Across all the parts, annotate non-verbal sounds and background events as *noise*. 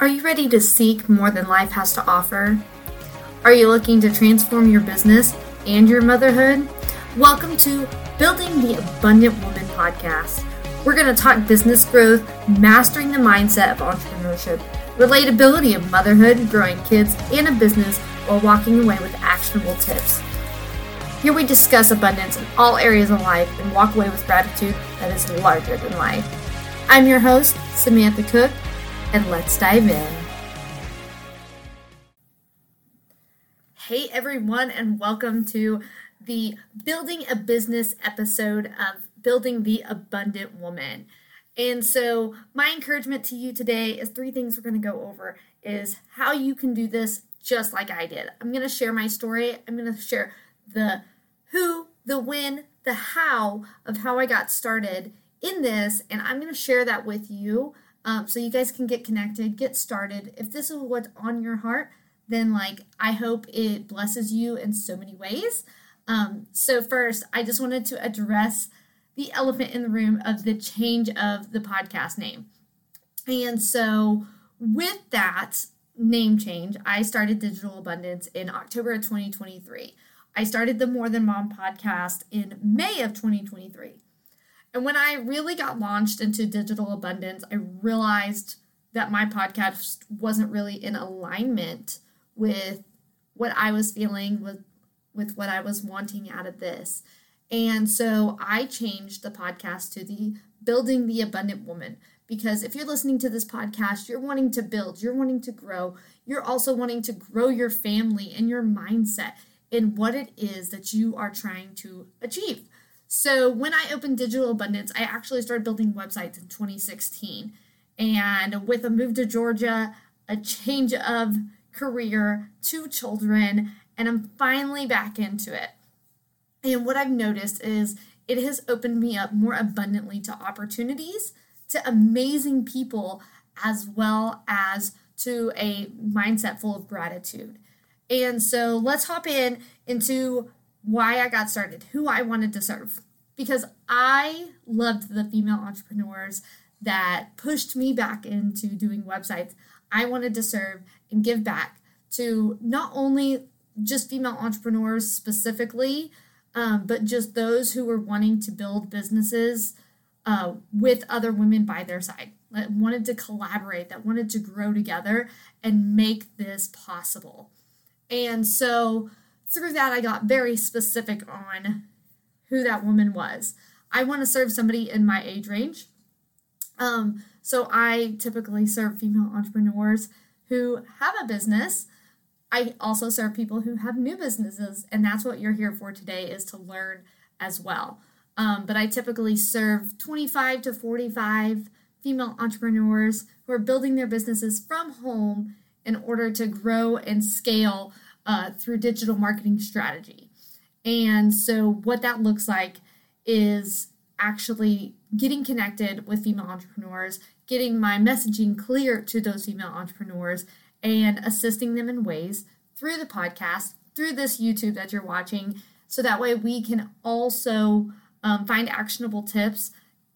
Are you ready to seek more than life has to offer? Are you looking to transform your business and your motherhood? Welcome to Building the Abundant Woman podcast. We're going to talk business growth, mastering the mindset of entrepreneurship, relatability of motherhood, growing kids, and a business while walking away with actionable tips. Here we discuss abundance in all areas of life and walk away with gratitude that is larger than life. I'm your host, Samantha Cook, and let's dive in. Hey everyone, and welcome to the Building a Business episode of Building the Abundant Woman. And so, my encouragement to you today is three things we're going to go over is how you can do this just like I did. I'm going to share my story. I'm going to share the who, the when, the how of how I got started in this, and I'm going to share that with you um, so you guys can get connected, get started. If this is what's on your heart, then like I hope it blesses you in so many ways. Um, so first, I just wanted to address the elephant in the room of the change of the podcast name. And so with that name change, I started Digital Abundance in October of 2023. I started the More Than Mom podcast in May of 2023. And when I really got launched into digital abundance, I realized that my podcast wasn't really in alignment with what I was feeling with with what I was wanting out of this. And so I changed the podcast to the Building the Abundant Woman because if you're listening to this podcast, you're wanting to build, you're wanting to grow, you're also wanting to grow your family and your mindset in what it is that you are trying to achieve. So when I opened Digital Abundance, I actually started building websites in 2016. And with a move to Georgia, a change of career, two children, and I'm finally back into it. And what I've noticed is it has opened me up more abundantly to opportunities, to amazing people, as well as to a mindset full of gratitude. And so let's hop in into why I got started, who I wanted to serve. Because I loved the female entrepreneurs that pushed me back into doing websites. I wanted to serve and give back to not only just female entrepreneurs specifically, um, but just those who were wanting to build businesses uh, with other women by their side, that wanted to collaborate, that wanted to grow together and make this possible. And so through that, I got very specific on who that woman was. I want to serve somebody in my age range. Um, so I typically serve female entrepreneurs who have a business. I also serve people who have new businesses, and that's what you're here for today is to learn as well. Um, but I typically serve 25 to 45 female entrepreneurs who are building their businesses from home in order to grow and scale uh, through digital marketing strategy. And so, what that looks like is actually getting connected with female entrepreneurs, getting my messaging clear to those female entrepreneurs, and assisting them in ways through the podcast, through this YouTube that you're watching, so that way we can also um, find actionable tips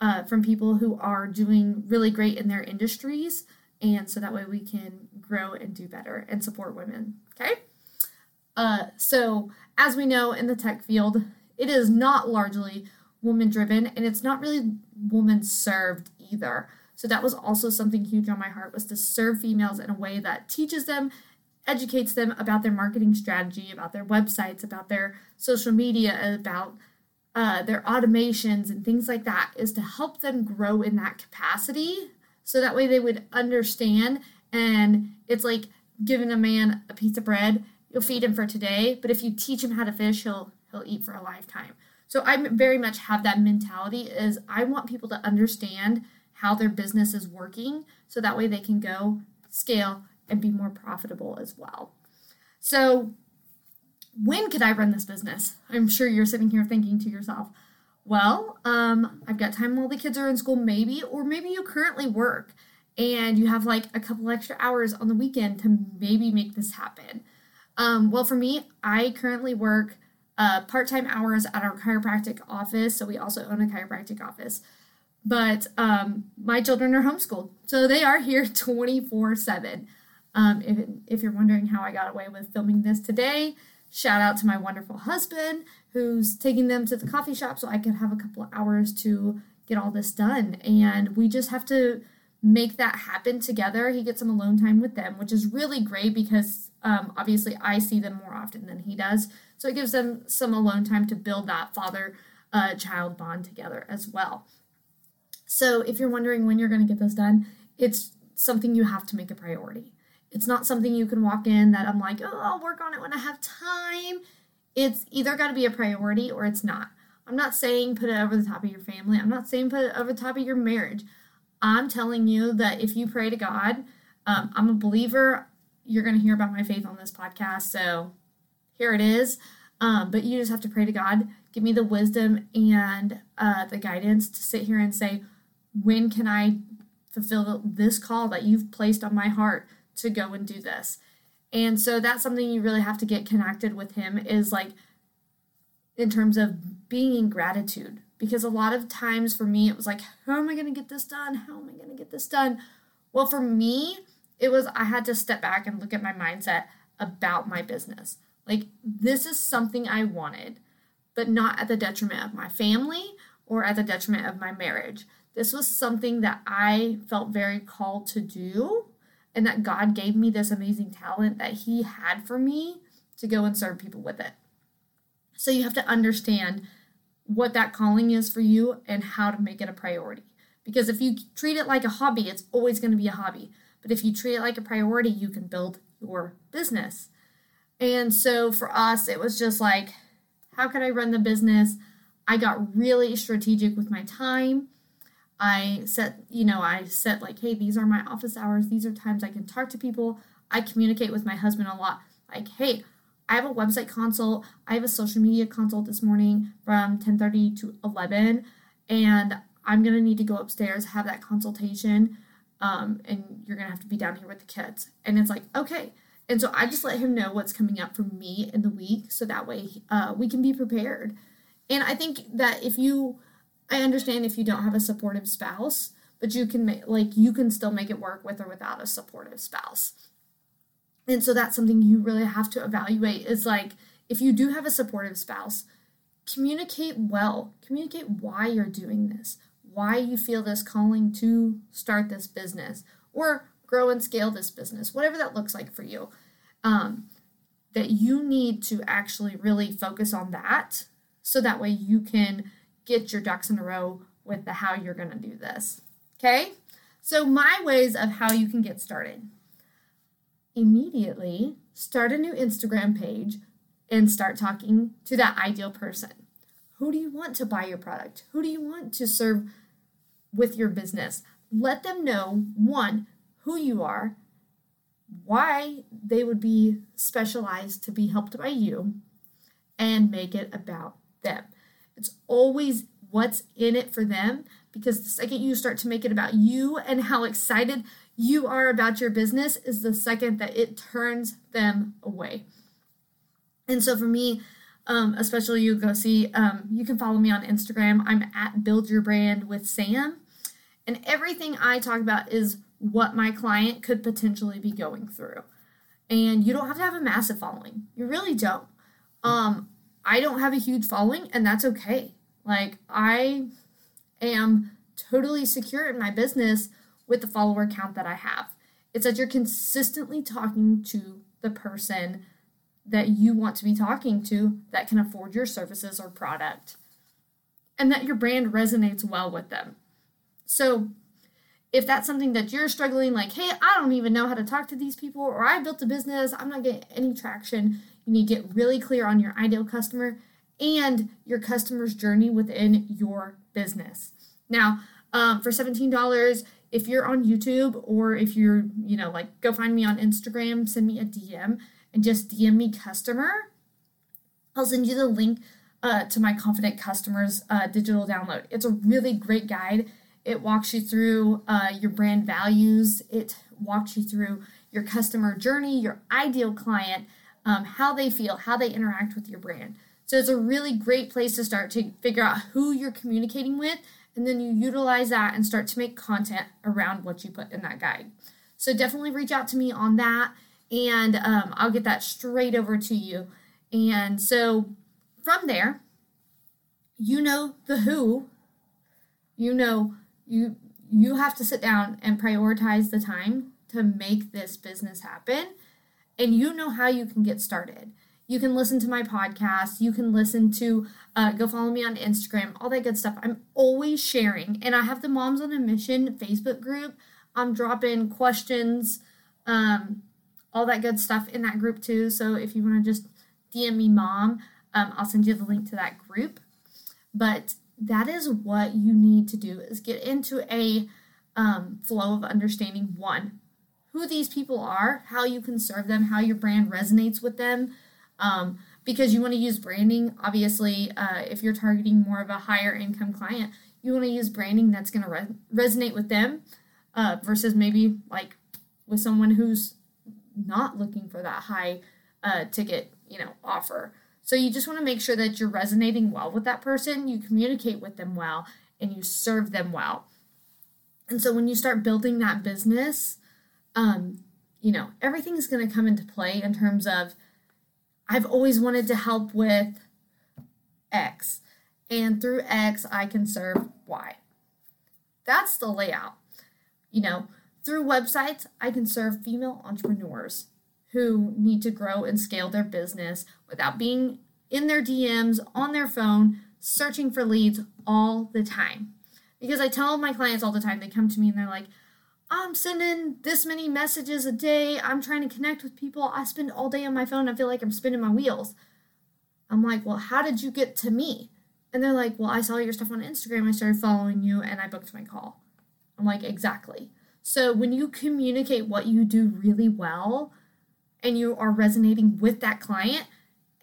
uh, from people who are doing really great in their industries. And so that way we can grow and do better and support women. Okay. Uh, so, as we know in the tech field, it is not largely woman driven and it's not really woman served either. So that was also something huge on my heart was to serve females in a way that teaches them, educates them about their marketing strategy, about their websites, about their social media, about uh, their automations and things like that, is to help them grow in that capacity. So that way they would understand. And it's like giving a man a piece of bread you'll feed him for today, but if you teach him how to fish, he'll he'll eat for a lifetime. So I very much have that mentality is I want people to understand how their business is working so that way they can go scale and be more profitable as well. So when could I run this business? I'm sure you're sitting here thinking to yourself, well, um, I've got time while the kids are in school, maybe, or maybe you currently work and you have like a couple extra hours on the weekend to maybe make this happen. Um, well, for me, I currently work uh, part time hours at our chiropractic office. So we also own a chiropractic office. but um, my children are homeschooled, so they are here *laughs* 24 7. Um, if, if you're wondering how I got away with filming this today, shout out to my wonderful husband who's taking them to the coffee shop so I can have a couple of hours to get all this done. And we just have to make that happen together. He gets some alone time with them, which is really great because um, obviously I see them more often than he does. So it gives them some alone time to build that father uh, child bond together as well. So if you're wondering when you're going to get this done, it's something you have to make a priority. It's not something you can walk in that I'm like, oh, I'll work on it when I have time. It's either got to be a priority or it's not. I'm not saying put it over the top of your family. I'm not saying put it over the top of your marriage. I'm telling you that if you pray to God, um, I'm a believer. You're going to hear about my faith on this podcast. So here it is. Um, but you just have to pray to God, give me the wisdom and uh, the guidance to sit here and say, when can I fulfill this call that you've placed on my heart to go and do this? And so that's something you really have to get connected with Him is like in terms of being in gratitude because a lot of times for me it was like how am i going to get this done how am i going to get this done well for me it was i had to step back and look at my mindset about my business like this is something i wanted but not at the detriment of my family or at the detriment of my marriage this was something that i felt very called to do and that god gave me this amazing talent that he had for me to go and serve people with it so you have to understand what that calling is for you and how to make it a priority. Because if you treat it like a hobby, it's always going to be a hobby. But if you treat it like a priority, you can build your business. And so for us, it was just like, how could I run the business? I got really strategic with my time. I set, you know, I set like, hey, these are my office hours. These are times I can talk to people. I communicate with my husband a lot. Like, hey, I have a website consult. I have a social media consult this morning from 10:30 to 11, and I'm gonna need to go upstairs have that consultation. Um, and you're gonna have to be down here with the kids. And it's like, okay. And so I just let him know what's coming up for me in the week, so that way uh, we can be prepared. And I think that if you, I understand if you don't have a supportive spouse, but you can make like you can still make it work with or without a supportive spouse. And so that's something you really have to evaluate is like if you do have a supportive spouse, communicate well. Communicate why you're doing this, why you feel this calling to start this business or grow and scale this business, whatever that looks like for you. Um, that you need to actually really focus on that so that way you can get your ducks in a row with the how you're going to do this. Okay? So, my ways of how you can get started immediately start a new Instagram page and start talking to that ideal person. Who do you want to buy your product? Who do you want to serve with your business? Let them know one, who you are, why they would be specialized to be helped by you, and make it about them. It's always what's in it for them because the second you start to make it about you and how excited you are about your business is the second that it turns them away. And so for me, um, especially you go see, um, you can follow me on Instagram. I'm at Build Your Brand with Sam. And everything I talk about is what my client could potentially be going through. And you don't have to have a massive following. You really don't. Um, I don't have a huge following, and that's okay. Like, I am totally secure in my business with the follower count that I have. It's that you're consistently talking to the person that you want to be talking to that can afford your services or product, and that your brand resonates well with them. So, if that's something that you're struggling, like, hey, I don't even know how to talk to these people, or I built a business, I'm not getting any traction, you need to get really clear on your ideal customer and your customer's journey within your business. Now, um, for $17, if you're on YouTube or if you're, you know, like go find me on Instagram, send me a DM and just DM me customer. I'll send you the link uh, to my Confident Customers uh, digital download. It's a really great guide. It walks you through uh, your brand values, it walks you through your customer journey, your ideal client, um, how they feel, how they interact with your brand. So it's a really great place to start to figure out who you're communicating with and then you utilize that and start to make content around what you put in that guide. So definitely reach out to me on that, and um, I'll get that straight over to you. And so from there, you know the who, you know you you have to sit down and prioritize the time to make this business happen, and you know how you can get started. You can listen to my podcast. You can listen to, uh, go follow me on Instagram, all that good stuff. I'm always sharing. And I have the Moms on a Mission Facebook group. I'm dropping questions, um, all that good stuff in that group too. So if you want to just DM me, mom, um, I'll send you the link to that group. But that is what you need to do is get into a um, flow of understanding one who these people are how you can serve them how your brand resonates with them um, because you want to use branding. Obviously, uh, if you're targeting more of a higher income client, you want to use branding that's going to re- resonate with them uh, versus maybe like with someone who's not looking for that high uh, ticket, you know, offer. So you just want to make sure that you're resonating well with that person, you communicate with them well, and you serve them well. And so when you start building that business, um, you know, everything's going to come into play in terms of I've always wanted to help with X, and through X, I can serve Y. That's the layout. You know, through websites, I can serve female entrepreneurs who need to grow and scale their business without being in their DMs, on their phone, searching for leads all the time. Because I tell my clients all the time, they come to me and they're like, I'm sending this many messages a day. I'm trying to connect with people. I spend all day on my phone. I feel like I'm spinning my wheels. I'm like, well, how did you get to me? And they're like, well, I saw your stuff on Instagram. I started following you and I booked my call. I'm like, exactly. So when you communicate what you do really well and you are resonating with that client,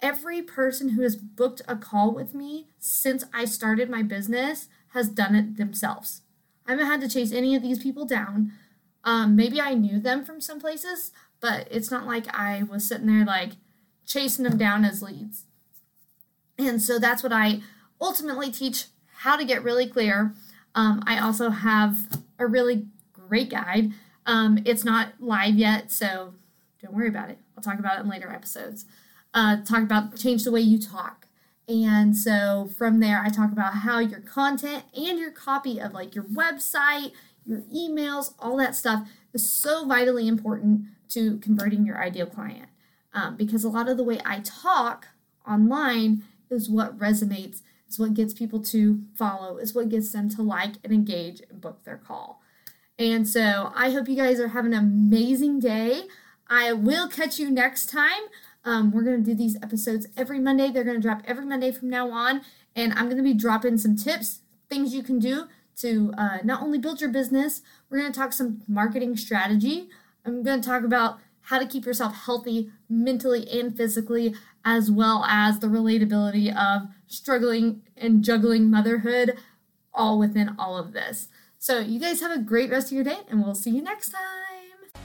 every person who has booked a call with me since I started my business has done it themselves. I haven't had to chase any of these people down. Um, maybe I knew them from some places, but it's not like I was sitting there like chasing them down as leads. And so that's what I ultimately teach how to get really clear. Um, I also have a really great guide. Um, it's not live yet, so don't worry about it. I'll talk about it in later episodes. Uh, talk about change the way you talk. And so from there, I talk about how your content and your copy of like your website, your emails, all that stuff is so vitally important to converting your ideal client. Um, because a lot of the way I talk online is what resonates, is what gets people to follow, is what gets them to like and engage and book their call. And so I hope you guys are having an amazing day. I will catch you next time. Um, we're going to do these episodes every Monday. They're going to drop every Monday from now on. And I'm going to be dropping some tips, things you can do to uh, not only build your business, we're going to talk some marketing strategy. I'm going to talk about how to keep yourself healthy mentally and physically, as well as the relatability of struggling and juggling motherhood, all within all of this. So, you guys have a great rest of your day, and we'll see you next time.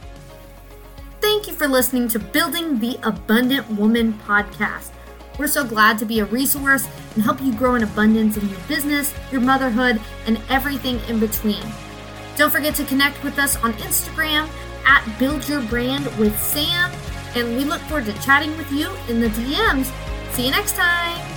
Thank you for listening to Building the Abundant Woman podcast. We're so glad to be a resource and help you grow in abundance in your business, your motherhood, and everything in between. Don't forget to connect with us on Instagram at Build Your Brand with Sam, and we look forward to chatting with you in the DMs. See you next time.